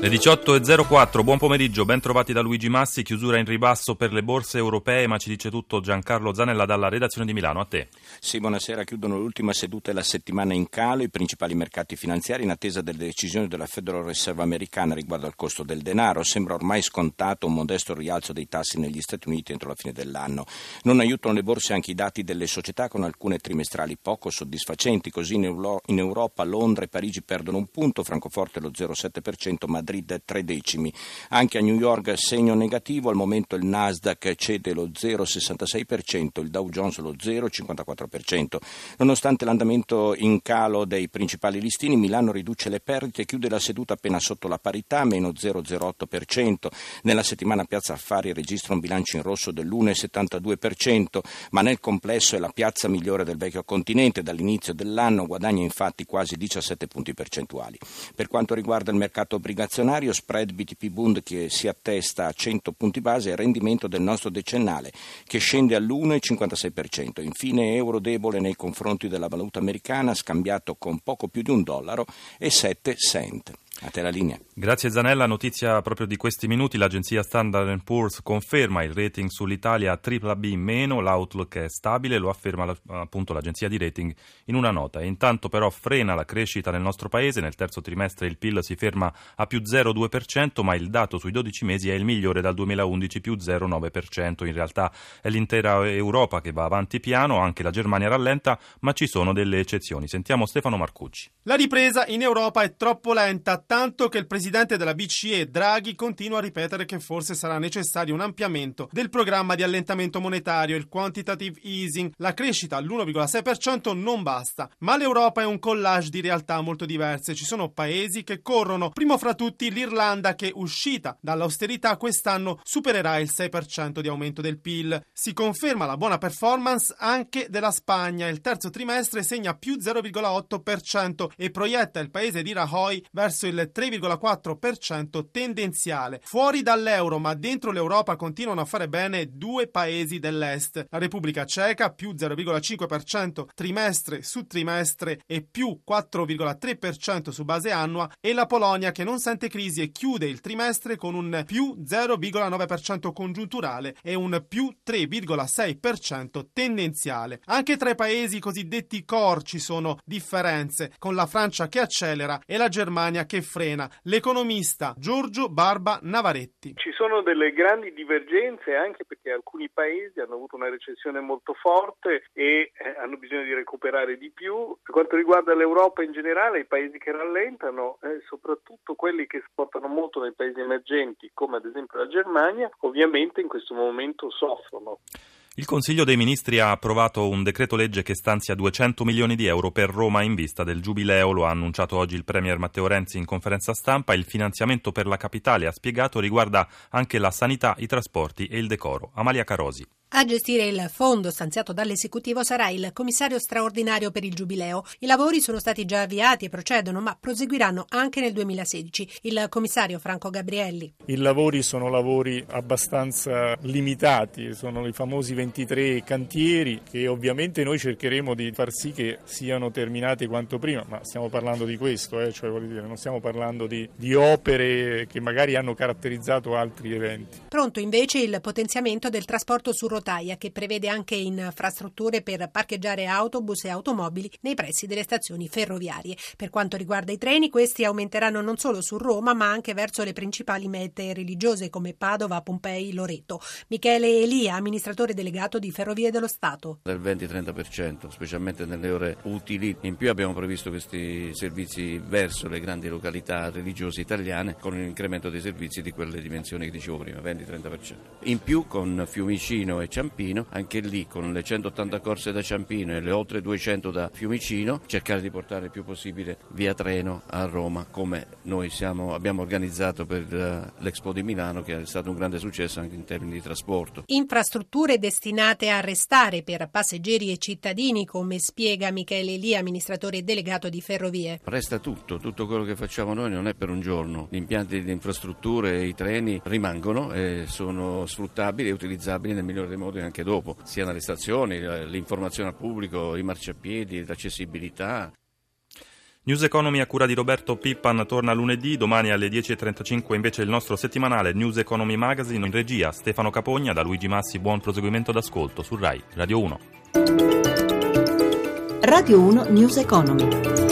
Le 18.04, buon pomeriggio, ben trovati da Luigi Massi, chiusura in ribasso per le borse europee, ma ci dice tutto Giancarlo Zanella dalla redazione di Milano, a te. Sì, buonasera, chiudono l'ultima seduta della settimana in calo i principali mercati finanziari in attesa delle decisioni della Federal Reserve americana riguardo al costo del denaro. Sembra ormai scontato un modesto rialzo dei tassi negli Stati Uniti entro la fine dell'anno. Non aiutano le borse anche i dati delle società con alcune trimestrali poco soddisfacenti, così in, Euro- in Europa Londra e Parigi perdono un punto, Francoforte lo 0,7%, Madrid Madrid tre decimi. Anche a New York segno negativo, al momento il Nasdaq cede lo 0,66%, il Dow Jones lo 0,54%. Nonostante l'andamento in calo dei principali listini, Milano riduce le perdite chiude la seduta appena sotto la parità, meno 0,08%. Nella settimana Piazza Affari registra un bilancio in rosso dell'1,72%, ma nel complesso è la piazza migliore del vecchio continente. Dall'inizio dell'anno guadagna infatti quasi 17 punti percentuali. Per quanto riguarda il mercato obbligazionario, azionario, spread BTP Bund che si attesta a 100 punti base e rendimento del nostro decennale che scende all'1,56%. Infine euro debole nei confronti della valuta americana scambiato con poco più di un dollaro e 7 cent. A te la linea. Grazie Zanella, notizia proprio di questi minuti, l'agenzia Standard Poor's conferma il rating sull'Italia BBB-, l'outlook è stabile, lo afferma appunto l'agenzia di rating in una nota. E intanto però frena la crescita nel nostro paese, nel terzo trimestre il PIL si ferma a più 0,2%, ma il dato sui 12 mesi è il migliore dal 2011, più 0,9%. In realtà è l'intera Europa che va avanti piano, anche la Germania rallenta, ma ci sono delle eccezioni. Sentiamo Stefano Marcucci. La ripresa in Europa è troppo lenta tanto che il presidente della BCE Draghi continua a ripetere che forse sarà necessario un ampliamento del programma di allentamento monetario, il quantitative easing. La crescita all'1,6% non basta, ma l'Europa è un collage di realtà molto diverse. Ci sono paesi che corrono, primo fra tutti l'Irlanda che uscita dall'austerità quest'anno supererà il 6% di aumento del PIL. Si conferma la buona performance anche della Spagna. Il terzo trimestre segna più 0,8% e proietta il paese di Rajoy verso il 3,4% tendenziale. Fuori dall'euro ma dentro l'Europa continuano a fare bene due paesi dell'est. La Repubblica Ceca più 0,5% trimestre su trimestre e più 4,3% su base annua e la Polonia che non sente crisi e chiude il trimestre con un più 0,9% congiunturale e un più 3,6% tendenziale. Anche tra i paesi cosiddetti core ci sono differenze, con la Francia che accelera e la Germania che frena. L'economista Giorgio Barba Navaretti. Ci sono delle grandi divergenze anche perché alcuni paesi hanno avuto una recessione molto forte e eh, hanno bisogno di recuperare di più. Per quanto riguarda l'Europa in generale, i paesi che rallentano, eh, soprattutto quelli che esportano molto nei paesi emergenti, come ad esempio la Germania, ovviamente in questo momento soffrono. Il Consiglio dei Ministri ha approvato un decreto legge che stanzia 200 milioni di euro per Roma in vista del Giubileo, lo ha annunciato oggi il Premier Matteo Renzi in conferenza stampa. Il finanziamento per la capitale, ha spiegato, riguarda anche la sanità, i trasporti e il decoro. Amalia Carosi. A gestire il fondo stanziato dall'esecutivo sarà il commissario straordinario per il Giubileo. I lavori sono stati già avviati e procedono, ma proseguiranno anche nel 2016. Il commissario Franco Gabrielli. I lavori sono lavori abbastanza limitati, sono i famosi 23 cantieri che ovviamente noi cercheremo di far sì che siano terminati quanto prima, ma stiamo parlando di questo, eh, cioè dire, non stiamo parlando di, di opere che magari hanno caratterizzato altri eventi. Pronto invece il potenziamento del trasporto su rotaia rotaia che prevede anche infrastrutture per parcheggiare autobus e automobili nei pressi delle stazioni ferroviarie. Per quanto riguarda i treni, questi aumenteranno non solo su Roma ma anche verso le principali mete religiose come Padova, Pompei, Loreto. Michele Elia, amministratore delegato di Ferrovie dello Stato. Del 20-30%, specialmente nelle ore utili. In più abbiamo previsto questi servizi verso le grandi località religiose italiane con un incremento dei servizi di quelle dimensioni che dicevo prima, 20-30%. In più con Fiumicino e Ciampino, anche lì con le 180 corse da Ciampino e le oltre 200 da Fiumicino, cercare di portare il più possibile via treno a Roma come noi siamo, abbiamo organizzato per uh, l'Expo di Milano che è stato un grande successo anche in termini di trasporto. Infrastrutture destinate a restare per passeggeri e cittadini come spiega Michele Lì, amministratore delegato di Ferrovie. Resta tutto, tutto quello che facciamo noi non è per un giorno. Gli impianti di infrastrutture e i treni rimangono e sono sfruttabili e utilizzabili nel migliore dei modi anche dopo, sia nelle stazioni, l'informazione al pubblico, i marciapiedi, l'accessibilità. News Economy a cura di Roberto Pippan torna lunedì, domani alle 10.35 invece il nostro settimanale News Economy Magazine in regia Stefano Capogna da Luigi Massi, buon proseguimento d'ascolto su RAI Radio 1. Radio 1 News Economy.